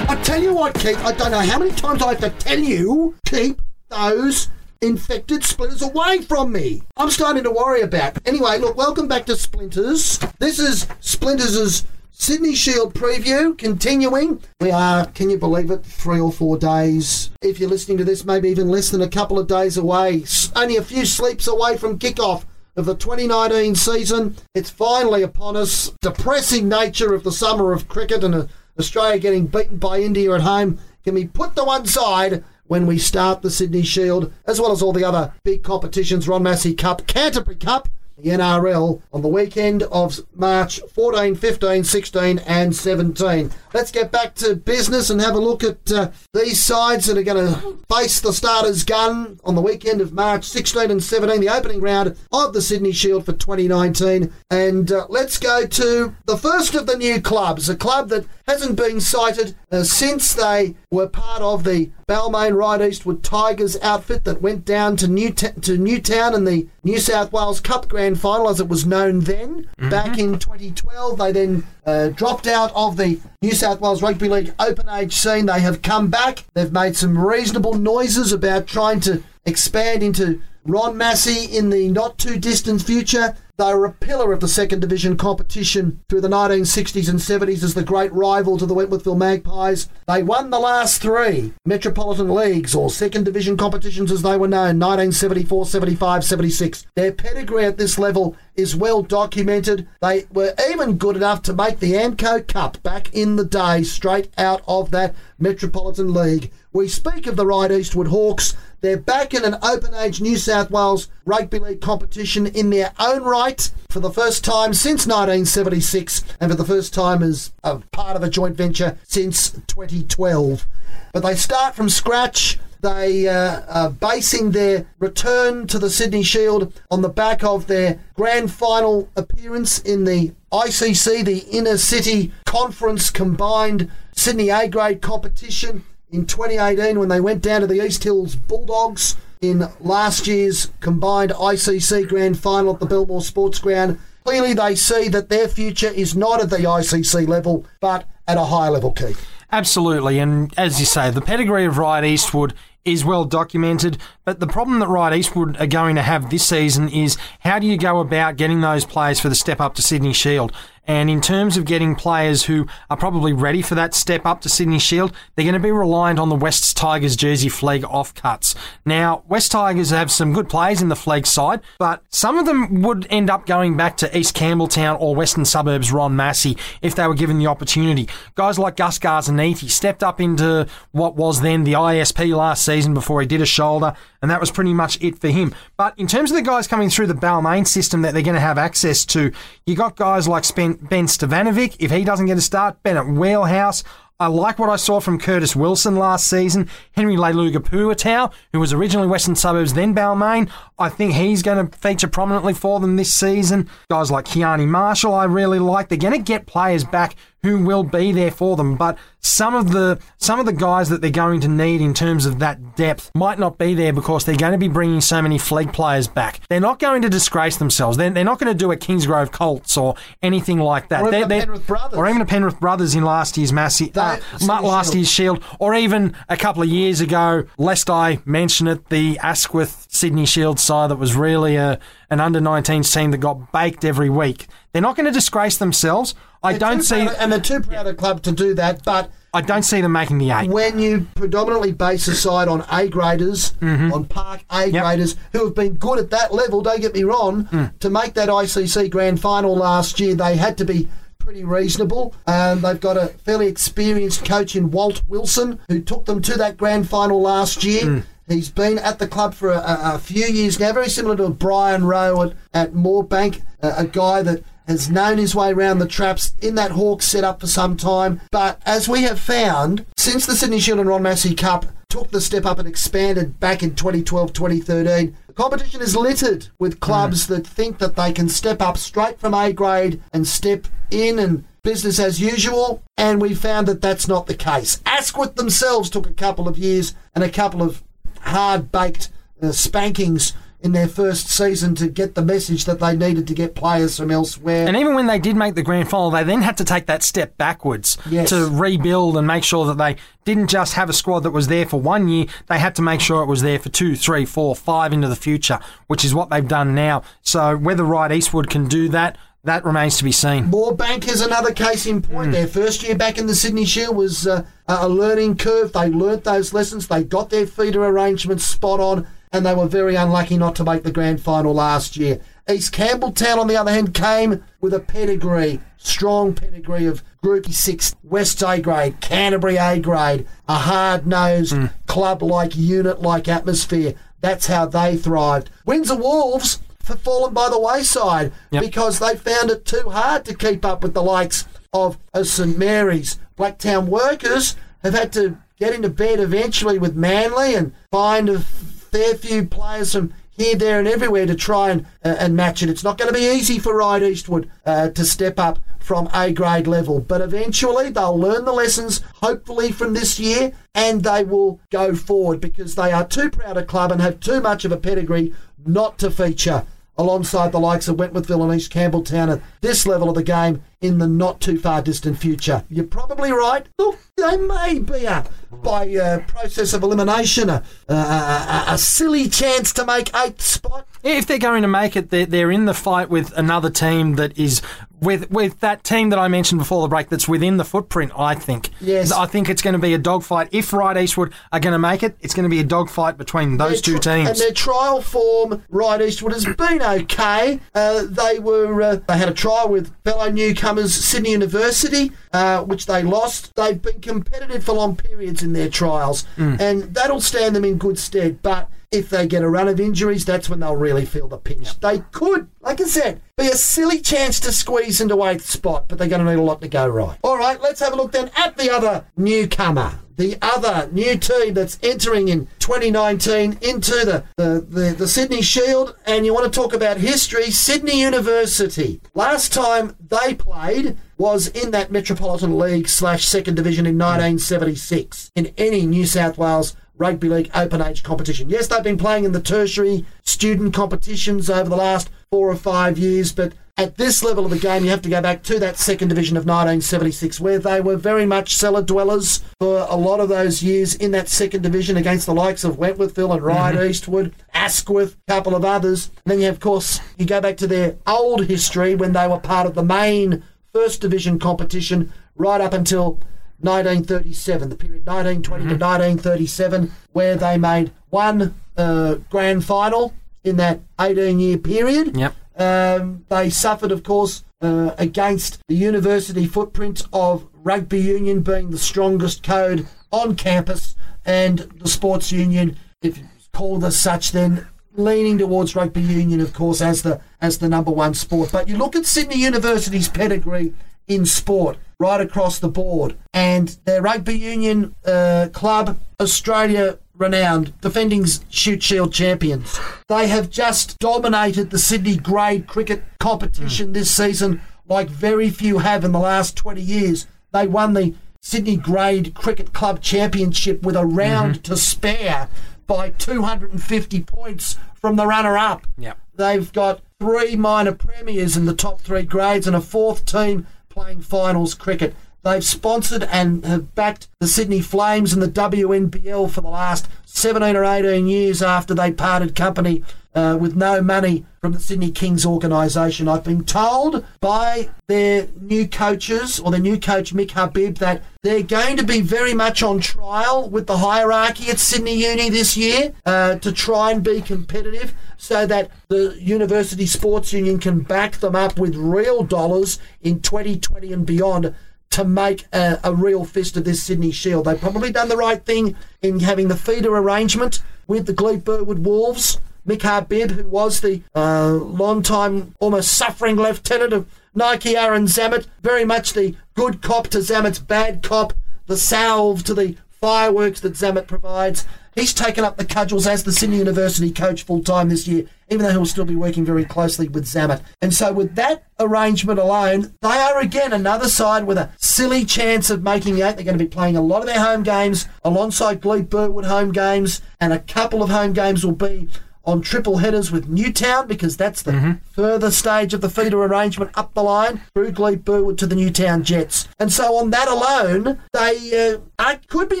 Tell you what, Keith, I don't know how many times I have to tell you, keep those infected splinters away from me. I'm starting to worry about. Anyway, look, welcome back to Splinters. This is Splinters' Sydney Shield preview continuing. We are, can you believe it, three or four days. If you're listening to this, maybe even less than a couple of days away. Only a few sleeps away from kickoff of the 2019 season. It's finally upon us. Depressing nature of the summer of cricket and uh, Australia getting beaten by India at home can be put to one side when we start the Sydney Shield, as well as all the other big competitions, Ron Massey Cup, Canterbury Cup, the NRL, on the weekend of March 14, 15, 16 and 17. Let's get back to business and have a look at uh, these sides that are going to face the starters' gun on the weekend of March 16 and 17, the opening round of the Sydney Shield for 2019. And uh, let's go to the first of the new clubs, a club that hasn't been cited uh, since they were part of the Balmain Ryde Eastwood Tigers outfit that went down to, New to Newtown in the New South Wales Cup Grand Final, as it was known then. Back in 2012, they then uh, dropped out of the New South Wales Rugby League open age scene. They have come back. They've made some reasonable noises about trying to expand into Ron Massey in the not too distant future. They were a pillar of the second division competition through the 1960s and 70s as the great rival to the Wentworthville Magpies. They won the last three Metropolitan Leagues, or second division competitions as they were known 1974, 75, 76. Their pedigree at this level is well documented. They were even good enough to make the Amco Cup back in the day, straight out of that Metropolitan League. We speak of the Ryde Eastwood Hawks. They're back in an open age New South Wales Rugby League competition in their own right for the first time since 1976 and for the first time as a part of a joint venture since 2012. But they start from scratch. They uh, are basing their return to the Sydney Shield on the back of their grand final appearance in the ICC, the Inner City Conference combined Sydney A grade competition in 2018 when they went down to the East Hills Bulldogs in last year's combined ICC grand final at the Belmore Sports Ground. Clearly, they see that their future is not at the ICC level, but at a higher level, Keith. Absolutely, and as you say, the pedigree of Ryde Eastwood is well documented. But the problem that Ryde Eastwood are going to have this season is how do you go about getting those players for the step up to Sydney Shield? And in terms of getting players who are probably ready for that step up to Sydney Shield, they're going to be reliant on the West Tigers jersey Flegg offcuts. Now, West Tigers have some good players in the Flegg side, but some of them would end up going back to East Campbelltown or Western Suburbs Ron Massey if they were given the opportunity. Guys like Gus Garzaniti stepped up into what was then the ISP last season before he did a shoulder, and that was pretty much it for him. But in terms of the guys coming through the Balmain system that they're going to have access to, you got guys like Ben Stevanovic. If he doesn't get a start, Bennett Wheelhouse. I like what I saw from Curtis Wilson last season. Henry Leluga Puatau, who was originally Western Suburbs, then Balmain. I think he's going to feature prominently for them this season. Guys like Keani Marshall, I really like. They're going to get players back who will be there for them. But some of the some of the guys that they're going to need in terms of that depth might not be there because they're going to be bringing so many Flegg players back. They're not going to disgrace themselves. They're, they're not going to do a Kingsgrove Colts or anything like that. Or even the Penrith Brothers. Or even the Penrith Brothers in last year's Massey, uh, last Shield. year's Shield, or even a couple of years ago, lest I mention it, the Asquith Sydney Shield side that was really a, an under 19s team that got baked every week. They're not going to disgrace themselves. I They're don't see. and they're too proud a club to do that, but I don't see them making the eight. when you predominantly base a side on A graders, on park A Mm-hmm. Yep. graders who have been good at that level, don't get me wrong, Mm. to make that ICC grand final last year, they had to be pretty reasonable. Um, they've got a fairly experienced coach in Walt Wilson who took them to that grand final last year. Mm. He's been at the club for a, a, a few years now, very similar to Brian Rowe at, at Moorebank, a, a guy that has known his way around the traps in that Hawks setup for some time. But as we have found, since the Sydney Shield and Ron Massey Cup took the step up and expanded back in 2012 2013, the competition is littered with clubs that think that they can step up straight from A grade and step in and business as usual. And we found that that's not the case. Asquith themselves took a couple of years and a couple of hard baked uh, spankings in their first season to get the message that they needed to get players from elsewhere. And even when they did make the grand final, they then had to take that step backwards Yes. to rebuild and make sure that they didn't just have a squad that was there for one year. They had to make sure it was there for two, three, four, five into the future, which is what they've done now. So whether Ryde Eastwood can do that, that remains to be seen. Moorebank is another case in point. Their first year back in the Sydney Shield was uh, a learning curve. They learnt those lessons. They got their feeder arrangements spot on, and they were very unlucky not to make the grand final last year. East Campbelltown, on the other hand, came with a pedigree, strong pedigree of Group 6, West A grade, Canterbury A grade, a hard nosed hmm. club like unit like atmosphere. That's how they thrived. Windsor Wolves have fallen by the wayside Yep. because they found it too hard to keep up with the likes of St Mary's. Blacktown workers have had to get into bed eventually with Manly and find a fair few players from here, there, and everywhere to try and uh, and match it. It's not going to be easy for Ryde Eastwood uh, to step up from A grade level, but eventually they'll learn the lessons, hopefully from this year, and they will go forward because they are too proud a club and have too much of a pedigree not to feature alongside the likes of Wentworthville and East Campbelltown at this level of the game in the not too far distant future. You're probably right. Look, they may be a, by uh, process of elimination, a, a, a, a silly chance to make eighth spot. If they're going to make it, they're, they're in the fight with another team that is with with that team that I mentioned before the break. That's within the footprint. I think. Yes. I think it's going to be a dogfight. If Ryde Eastwood are going to make it, it's going to be a dogfight between those Their two tri- And their trial form, Ryde Eastwood, has been okay. Uh, they were uh, they had a trial with fellow newcomers Sydney University, uh, which they lost. They've been competitive for long periods in their trials, Mm. and that'll stand them in good stead. But if they get a run of injuries, that's when they'll really feel the pinch. They could, like I said, be a silly chance to squeeze into eighth spot, but they're going to need a lot to go right. All right, let's have a look then at the other newcomer the other new team that's entering in 2019 into the, the, the, the Sydney Shield. And you want to talk about history, Sydney University. Last time they played was in that Metropolitan League slash second division in 1976 in any New South Wales Rugby League Open Age competition. Yes, they've been playing in the tertiary student competitions over the last four or five years, but at this level of the game, you have to go back to that second division of 1976, where they were very much cellar dwellers for a lot of those years in that second division against the likes of Wentworthville and Ryde mm-hmm. Eastwood, Asquith, a couple of others. And then, you, of course, you go back to their old history when they were part of the main first division competition right up until 1937, the period 1920 to 1937, where they made one uh, grand final in that 18 year period. Yep. Um, they suffered, of course, uh, against the university footprint of rugby union being the strongest code on campus, and the sports union, if it's called as such, then leaning towards rugby union, of course, as the as the number one sport. But you look at Sydney University's pedigree in sport right across the board, and their rugby union uh, club, Australia renowned, defending Shoot Shield champions. They have just dominated the Sydney grade cricket competition this season like very few have in the last 20 years. They won the Sydney Grade Cricket Club Championship with a round to spare by 250 points from the runner up. Yep. They've got three minor premiers in the top three grades and a fourth team playing finals cricket. They've sponsored and have backed the Sydney Flames and the WNBL for the last 17 or 18 years after they parted company uh, with no money from the Sydney Kings organisation. I've been told by their new coaches or their new coach Mick Habib that they're going to be very much on trial with the hierarchy at Sydney Uni this year uh, to try and be competitive so that the University Sports Union can back them up with real dollars in 2020 and beyond to make a, a, real fist of this Sydney Shield. They've probably done the right thing in having the feeder arrangement with the Glebe Burwood Wolves. Mick Habib, who was the uh, long-time, almost suffering lieutenant of Nike Aaron Zammit, very much the good cop to Zammit's bad cop, the salve to the fireworks that Zammit provides. He's taken up the cudgels as the Sydney University coach full time this year, even though he'll still be working very closely with Zammit. And so, with that arrangement alone, they are again another side with a silly chance of making the eight. They're going to be playing a lot of their home games alongside Glebe Burwood home games, and a couple of home games will be on triple headers with Newtown because that's the mm-hmm. further stage of the feeder arrangement up the line through Glebe Burwood to the Newtown Jets. And so on that alone, they uh, are, could be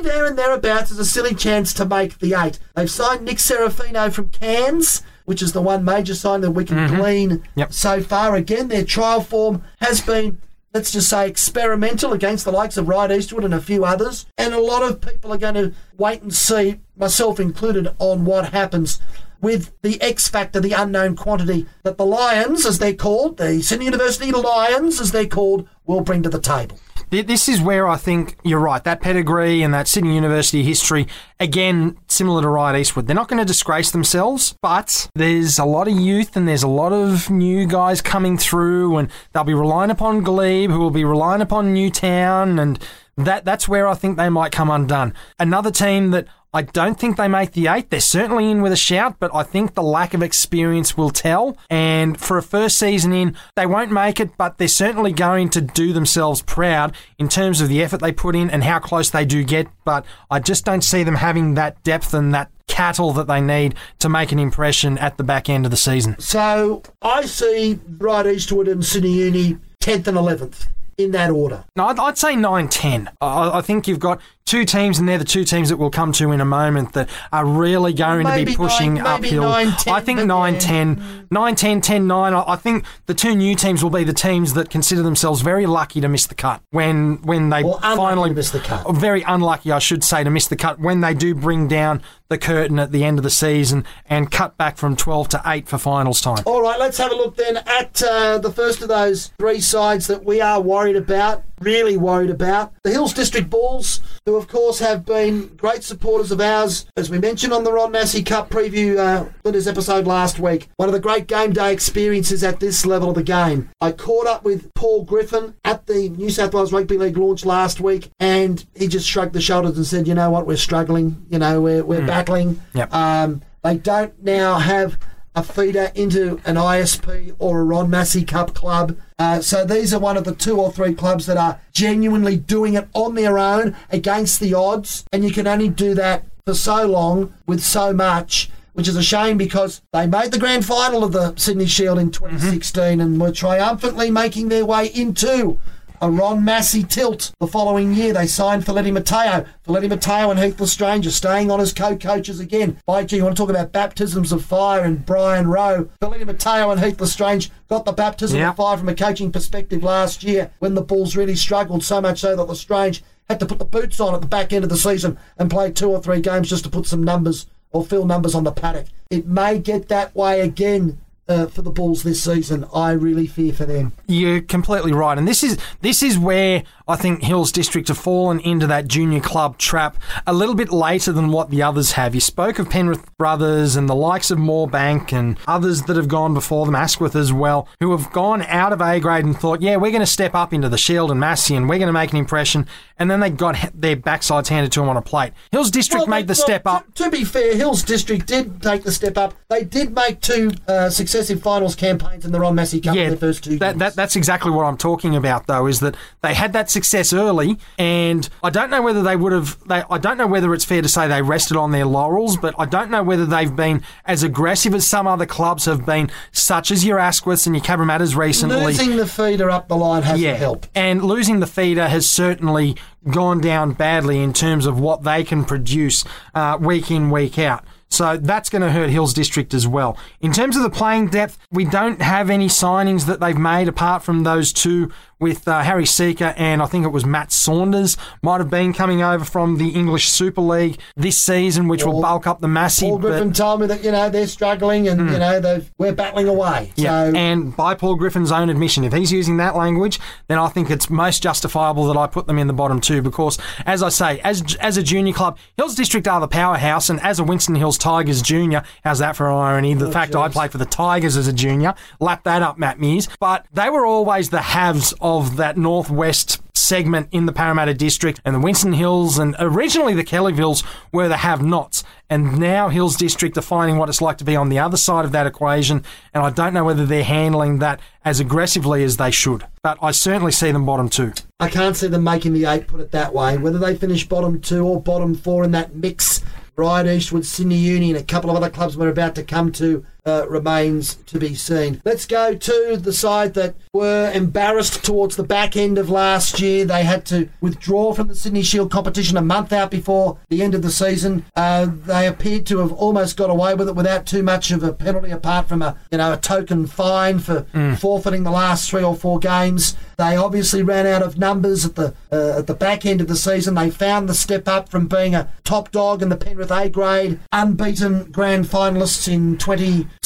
there and thereabouts as a silly chance to make the eight. They've signed Nick Serafino from Cairns. Which is the one major sign that we can mm-hmm. glean Yep. so far. Again, their trial form has been let's just say experimental against the likes of Ryde Eastwood and a few others. And a lot of people are going to wait and see, myself included, on what happens with the X factor, the unknown quantity that the Lions, as they're called, the Sydney University Lions, as they're called, will bring to the table. This is where I think you're right. That pedigree and that Sydney University history, again, similar to Ryde Eastwood, they're not going to disgrace themselves, but there's a lot of youth and there's a lot of new guys coming through, and they'll be relying upon Glebe, who will be relying upon Newtown, and that that's where I think they might come undone. Another team that I don't think they make the eight. They're certainly in with a shout, but I think the lack of experience will tell. And for a first season in, they won't make it, but they're certainly going to do themselves proud in terms of the effort they put in and how close they do get. But I just don't see them having that depth and that cattle that they need to make an impression at the back end of the season. So I see Ryde Eastwood and Sydney Uni 10th and 11th in that order. No, I'd, I'd say 9 10. I, I think you've got two teams, and they're the two teams that we'll come to in a moment that are really going to be pushing nine- uphill. nine, 10, I think but 9 yeah. 10. 9 10, 10 9. I, I think the two new teams will be the teams that consider themselves very lucky to miss the cut when, when they Or finally miss the cut. very unlucky, I should say, to miss the cut when they do bring down the curtain at the end of the season and cut back from 12 to 8 for finals time. All right, let's have a look then at uh, the first of those three sides that we are worried about, really worried about. The Hills District Bulls, who of course have been great supporters of ours, as we mentioned on the Ron Massey Cup preview, uh, Splinters episode last week. One of the great game day experiences at this level of the game. I caught up with Paul Griffin at the New South Wales Rugby League launch last week, and he just shrugged the shoulders and said, "You know what? We're struggling. You know, we're we're battling. Yep. Um, they don't now have." A feeder into an ISP or a Ron Massey Cup club. Uh, so these are one of the two or three clubs that are genuinely doing it on their own against the odds, and you can only do that for so long with so much. Which is a shame because they made the grand final of the Sydney Shield in 2016 and were triumphantly making their way into a Ron Massey tilt the following year. They signed Feleti Mateo. Feleti Mateo and Heath Lestrange are staying on as co-coaches again. By gee, you want to talk about baptisms of fire and Brian Rowe. Feleti Mateo and Heath Lestrange got the baptism Yep. of fire from a coaching perspective last year when the Bulls really struggled so much so that Lestrange had to put the boots on at the back end of the season and play two or three games just to put some numbers or fill numbers on the paddock. It may get that way again uh, for the Bulls this season. I really fear for them. You're completely right, and this is this is where I think Hills District have fallen into that junior club trap a little bit later than what the others have. You spoke of Penrith Brothers and the likes of Moorebank and others that have gone before them, Asquith as well, who have gone out of A grade and thought, yeah, we're going to step up into the Shield and Massey and we're going to make an impression, and then they got their backsides handed to them on a plate. Hills District made the well, step up. To, be fair, Hills District did take the step up. They did make two uh, successive finals campaigns in the Ron Massey Cup in their first two that, that, that's exactly what I'm talking about, though, is that they had that success early, and I don't know whether they would have. They, I don't know whether it's fair to say they rested on their laurels, but I don't know whether they've been as aggressive as some other clubs have been, such as your Asquiths and your Cabramatta's recently. Losing the feeder up the line hasn't yeah, helped. and losing the feeder has certainly gone down badly in terms of what they can produce uh, week in, week out. So that's going to hurt Hills District as well. In terms of the playing depth, we don't have any signings that they've made apart from those two with uh, Harry Seeker and I think it was Matt Saunders might have been coming over from the English Super League this season, which will bulk up the Massey. Paul but- Griffin told me that you know they're struggling and you know they've we're battling away. Yeah, So and by Paul Griffin's own admission, if he's using that language, then I think it's most justifiable that I put them in the bottom two because, as I say, as as a junior club, Hills District are the powerhouse, and as a Winston Hills Tigers junior, how's that for irony? The fact I jeez. played for the Tigers as a junior, lap that up, Matt Mears. But they were always the halves of that northwest segment in the Parramatta district, and the Winston Hills and originally the Kellyvilles were the have-nots. And now Hills District are finding what it's like to be on the other side of that equation, and I don't know whether they're handling that as aggressively as they should. But I certainly see them bottom two. I can't see them making the eight. Put it that way. Whether they finish bottom two or bottom four in that mix, Ryde Eastwood, Sydney Uni, and a couple of other clubs we're about to come to uh, remains to be seen. Let's go to the side that were embarrassed towards the back end of last year. They had to withdraw from the Sydney Shield competition a month out before the end of the season. Uh, they appeared to have almost got away with it without too much of a penalty, apart from a you know a token fine for forfeiting the last three or four games. They obviously ran out of numbers at the uh, at the back end of the season. They found the step up from being a top dog in the Penrith A grade, unbeaten grand finalists in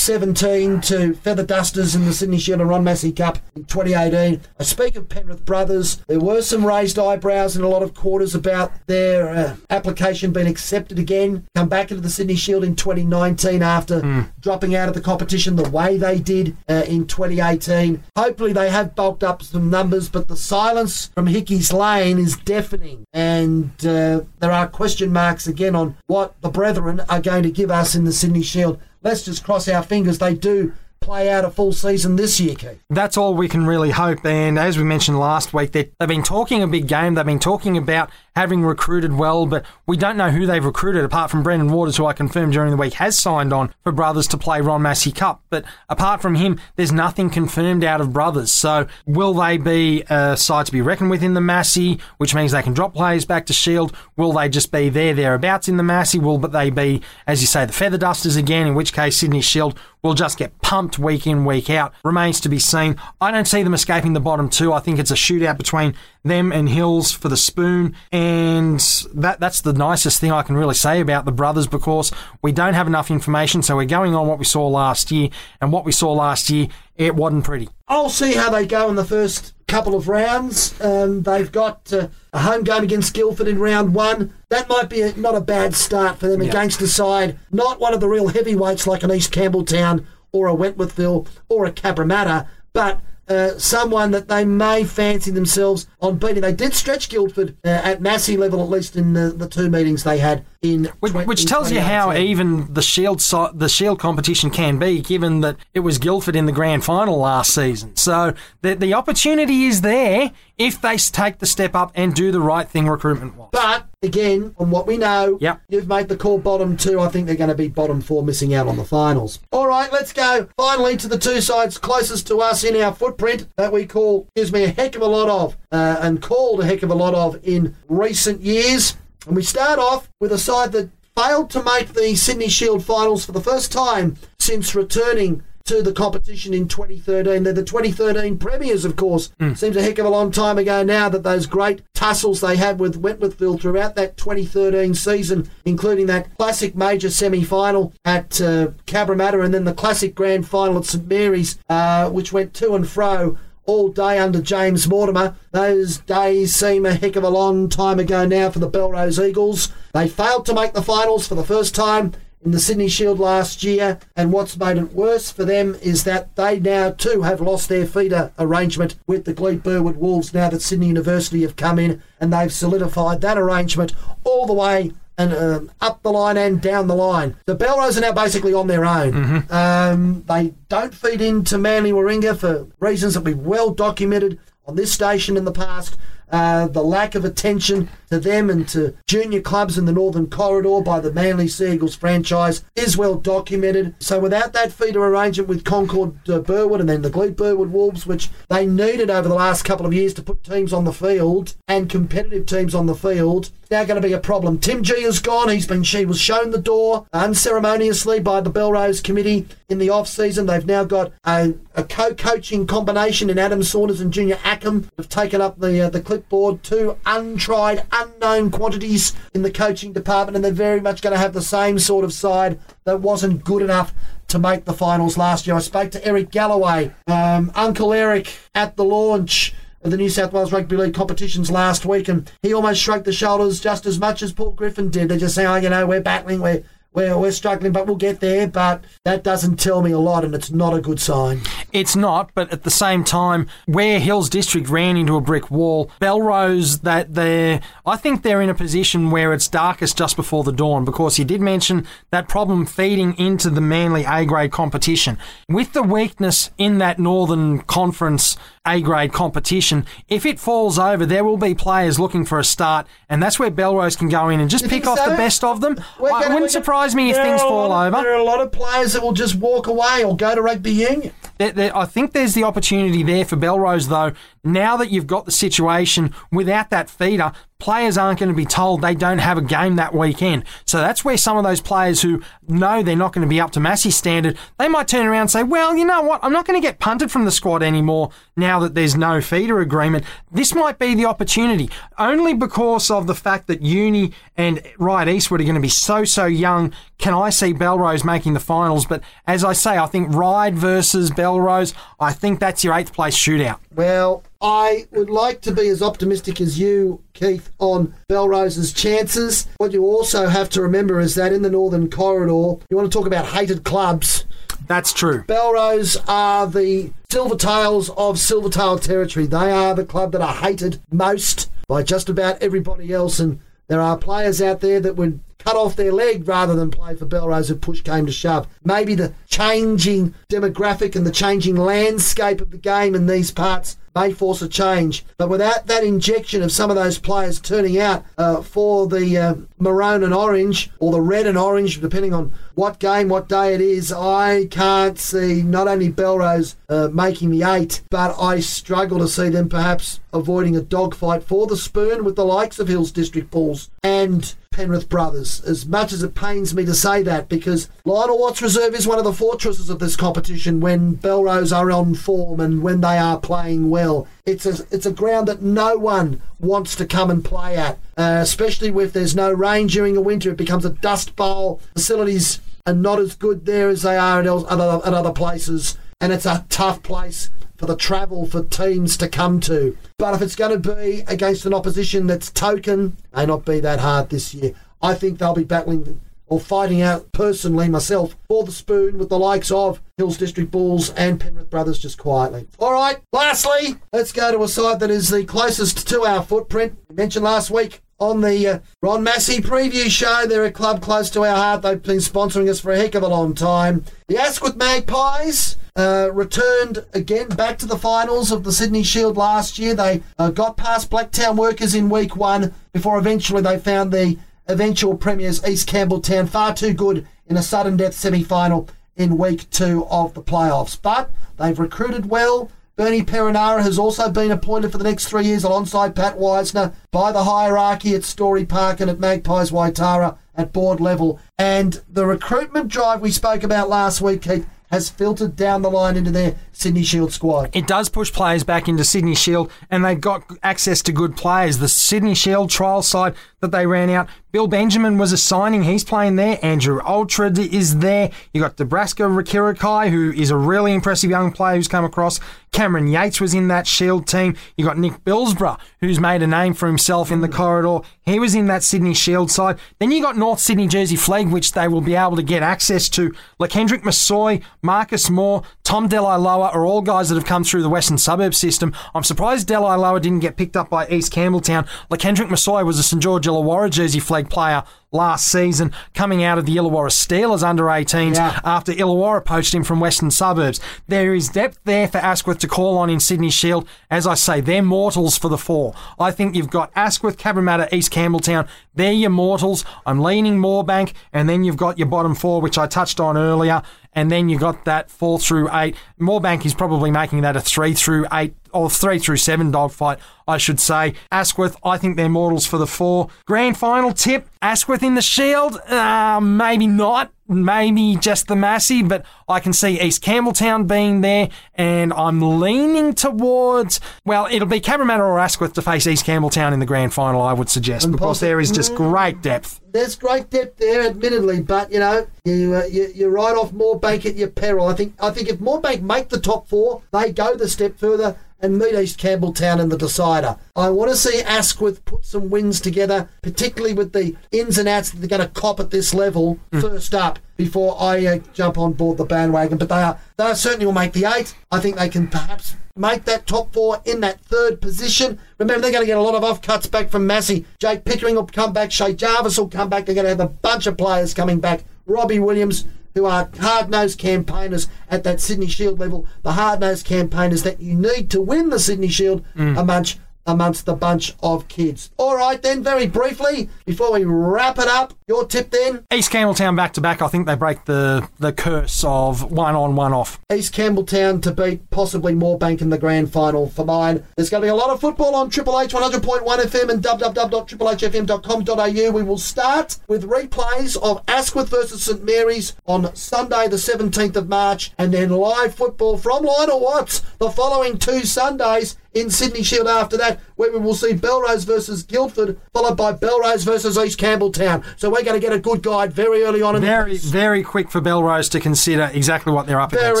2017 to feather dusters in the Sydney Shield and Ron Massey Cup in 2018. I speak of Penrith brothers. There were some raised eyebrows in a lot of quarters about their uh, application being accepted again. Come back into the Sydney Shield in 2019 after dropping out of the competition the way they did uh, in 2018. Hopefully they have bulked up some numbers, but the silence from Hickey's Lane is deafening, and uh, there are question marks again on what the brethren are going to give us in the Sydney Shield. Let's just cross our fingers they do play out a full season this year, Keith. That's all we can really hope. And as we mentioned last week, they- they've been talking a big game. They've been talking about having recruited well, but we don't know who they've recruited apart from Brendan Waters, who I confirmed during the week has signed on for Brothers to play Ron Massey Cup. But apart from him, there's nothing confirmed out of Brothers. So will they be a side to be reckoned with in the Massey, which means they can drop players back to Shield? Will they just be there, thereabouts in the Massey? Will but they be, as you say, the Feather Dusters again, in which case Sydney Shield will just get pumped week in, week out. Remains to be seen. I don't see them escaping the bottom two. I think it's a shootout between them and Hills for the spoon, and that that's the nicest thing I can really say about the brothers because we don't have enough information. So we're going on what we saw last year, and what we saw last year, it wasn't pretty. I'll see how they go in the first couple of rounds. Um, they've got uh, a home game against Guildford in round one. That might be a, not a bad start for them against a side, not one of the real heavyweights like an East Campbelltown or a Wentworthville or a Cabramatta, but uh, someone that they may fancy themselves on beating. They did stretch Guildford uh, at Massey level, at least in the, the two meetings they had in Which, twen- which in tells you how even the Shield si- the Shield competition can be, given that it was Guildford in the grand final last season. So the the opportunity is there if they take the step up and do the right thing recruitment wise. But again, on what we know, Yep. you've made the call bottom two. I think they're going to be bottom four, missing out on the finals. All right, let's go finally to the two sides closest to us in our footprint that we call, gives me a heck of a lot of, uh, and called a heck of a lot of in recent years. And we start off with a side that failed to make the Sydney Shield finals for the first time since returning to the competition in 2013. They're the 2013 premiers, of course. Seems a heck of a long time ago now that those great tussles they had with Wentworthville throughout that 2013 season, including that classic major semi-final at uh, Cabramatta and then the classic grand final at St Mary's, uh, which went to and fro all day under James Mortimer. Those days seem a heck of a long time ago now for the Belrose Eagles. They failed to make the finals for the first time in the Sydney Shield last year, and what's made it worse for them is that they now too have lost their feeder arrangement with the Glebe Burwood Wolves now that Sydney University have come in and they've solidified that arrangement all the way and um, up the line and down the line. The Belrose are now basically on their own. Um, they don't feed into Manly Warringah for reasons that we've well documented on this station in the past. Uh, the lack of attention to them and to junior clubs in the Northern Corridor by the Manly Sea Eagles franchise is well documented. So without that feeder arrangement with Concord uh, Burwood and then the Glebe Burwood Wolves, which they needed over the last couple of years to put teams on the field and competitive teams on the field, now going to be a problem. Tim G is gone. He's been she was shown the door unceremoniously by the Belrose Committee in the off season. They've now got a, a co-coaching combination in Adam Saunders and Junior Ackham. Have taken up the uh, the clipboard. Two untried, unknown quantities in the coaching department, and they're very much going to have the same sort of side that wasn't good enough to make the finals last year. I spoke to Eric Galloway, um, Uncle Eric, at the launch the New South Wales Rugby League competitions last week, and he almost shrugged the shoulders just as much as Paul Griffin did. They're just saying, oh, you know, we're battling, we're, we're, we're struggling, but we'll get there. But that doesn't tell me a lot, and it's not a good sign. It's not, but at the same time, where Hills District ran into a brick wall, Belrose, that they're, I think they're in a position where it's darkest just before the dawn because you did mention that problem feeding into the Manly A grade competition. With the weakness in that Northern Conference A grade competition, if it falls over, there will be players looking for a start, and that's where Belrose can go in and just You pick off so? the best of them. I- wouldn't gonna- surprise me if there things fall of- over. There are a lot of players that will just walk away or go to rugby union. There, there, I think there's the opportunity there for Belrose, though. Now that you've got the situation without that feeder, players aren't going to be told they don't have a game that weekend. So that's where some of those players who know they're not going to be up to Massey's standard, they might turn around and say, well, you know what? I'm not going to get punted from the squad anymore now that there's no feeder agreement. This might be the opportunity, only because of the fact that Uni and Ryde Eastwood are going to be so, so young. Can I see Belrose making the finals? But as I say, I think Ryde versus Belrose, I think that's your eighth place shootout. Well, I would like to be as optimistic as you, Keith, on Belrose's chances. What you also have to remember is that in the Northern Corridor, you want to talk about hated clubs. That's true. Belrose are the Silvertails of Silvertail territory. They are the club that are hated most by just about everybody else, and there are players out there that would cut off their leg rather than play for Belrose if push came to shove. Maybe the changing demographic and the changing landscape of the game in these parts may force a change. But without that injection of some of those players turning out uh, for the uh, maroon and orange, or the red and orange, depending on what game, what day it is, I can't see not only Belrose uh, making the eight, but I struggle to see them perhaps avoiding a dogfight for the spoon with the likes of Hills District Bulls and Penrith Brothers. As much as it pains me to say that, because Lionel Watts Reserve is one of the fortresses of this competition when Belrose are on form and when they are playing well. It's a, it's a ground that no one wants to come and play at, uh, especially if there's no rain during the winter. It becomes a dust bowl. Facilities are not as good there as they are at, at other places, and it's a tough place for the travel for teams to come to. But if it's going to be against an opposition that's token, may not be that hard this year. I think they'll be battling or fighting out personally myself for the spoon with the likes of Hills District Bulls and Penrith Brothers just quietly. All right, lastly, let's go to a side that is the closest to our footprint. Mentioned last week on the uh, Ron Massey preview show. They're a club close to our heart. They've been sponsoring us for a heck of a long time. The Asquith Magpies uh, returned again back to the finals of the Sydney Shield last year. They uh, got past Blacktown Workers in week one before eventually they found the eventual premiers East Campbelltown far too good in a sudden death semi final in week two of the playoffs. But they've recruited well. Bernie Perinara has also been appointed for the next three years alongside Pat Weisner by the hierarchy at Storey Park and at Magpies Waitara at board level. And the recruitment drive we spoke about last week, Keith, has filtered down the line into their Sydney Shield squad. It does push players back into Sydney Shield, and they've got access to good players. The Sydney Shield trial side that they ran out, Bill Benjamin was a signing. He's playing there. Andrew Ultra is there. You got Nebraska Rakirikai, who is a really impressive young player who's come across. Cameron Yates was in that Shield team. You got Nick Billsborough, who's made a name for himself in the corridor. He was in that Sydney Shield side. Then you got North Sydney Jersey Flegg, which they will be able to get access to. Like Hendrick Massoy, Marcus Moore, Tom Delailoa are all guys that have come through the Western Suburbs system. I'm surprised Delailoa didn't get picked up by East Campbelltown. Like Hendrick Massoy was a St George Illawarra Jersey Flegg player last season, coming out of the Illawarra Steelers under 18s Yeah. after Illawarra poached him from Western Suburbs. There is depth there for Asquith to call on in Sydney Shield. As I say, they're mortals for the four. I think you've got Asquith, Cabramatta, East Campbelltown. They're your mortals. I'm leaning Moorebank, and then you've got your bottom four, which I touched on earlier. And then you got that four through eight. Moorebank is probably making that a three through eight or three through seven dogfight, I should say. Asquith, I think they're mortals for the four. Grand final tip: Asquith in the Shield. Uh, maybe not. Maybe just the Massey, but I can see East Campbelltown being there, and I'm leaning towards. Well, it'll be Cabramatta or Asquith to face East Campbelltown in the grand final. I would suggest because there is just great depth. There's great depth there, admittedly, but you know you uh, you, you ride off Moorebank at your peril. I think I think if Moorebank make the top four, they go the step further and meet East Campbelltown in the decider. I want to see Asquith put some wins together, particularly with the ins and outs that they're going to cop at this level first up before I uh, jump on board the bandwagon. But they are they certainly will make the eight. I think they can perhaps make that top four in that third position. Remember, they're going to get a lot of offcuts back from Massey. Jake Pickering will come back. Shay Jarvis will come back. They're going to have a bunch of players coming back. Robbie Williams, who are hard-nosed campaigners at that Sydney Shield level, the hard-nosed campaigners that you need to win the Sydney Shield mm. amongst amongst the bunch of kids. All right, then, very briefly, before we wrap it up, your tip then? East Campbelltown back to back. I think they break the the curse of one on, one off. East Campbelltown to beat possibly Moorebank in the grand final for mine. There's going to be a lot of football on Triple H 100.1 FM and www.triplehfm.com.au. We will start with replays of Asquith versus St Mary's on Sunday, the 17th of March, and then live football from Lionel Watts the following two Sundays in Sydney Shield after that, where we will see Belrose versus Guildford, followed by Belrose versus East Campbelltown. So we're going to get a good guide very early on in the Very, very quick for Belrose to consider exactly what they're up very against.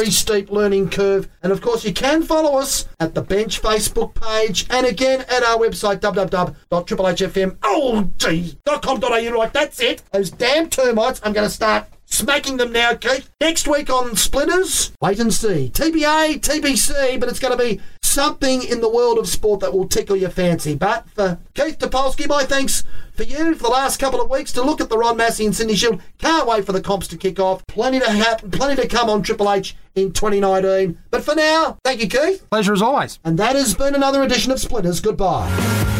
Very steep learning curve. And of course, you can follow us at the Bench Facebook page and again at our website, www.triplehfm. Oh, gee, .com.au, like that's it. Those damn termites, I'm going to start smacking them now, Keith. Next week on Splinters, wait and see. TBA, TBC, but it's going to be something in the world of sport that will tickle your fancy. But for Keith Topolsky, my thanks for you for the last couple of weeks to look at the Ron Massey and Sydney Shield. Can't wait for the comps to kick off. Plenty to happen, plenty to come on Triple H in 2019. But for now, thank you, Keith. Pleasure as always. And that has been another edition of Splinters. Goodbye.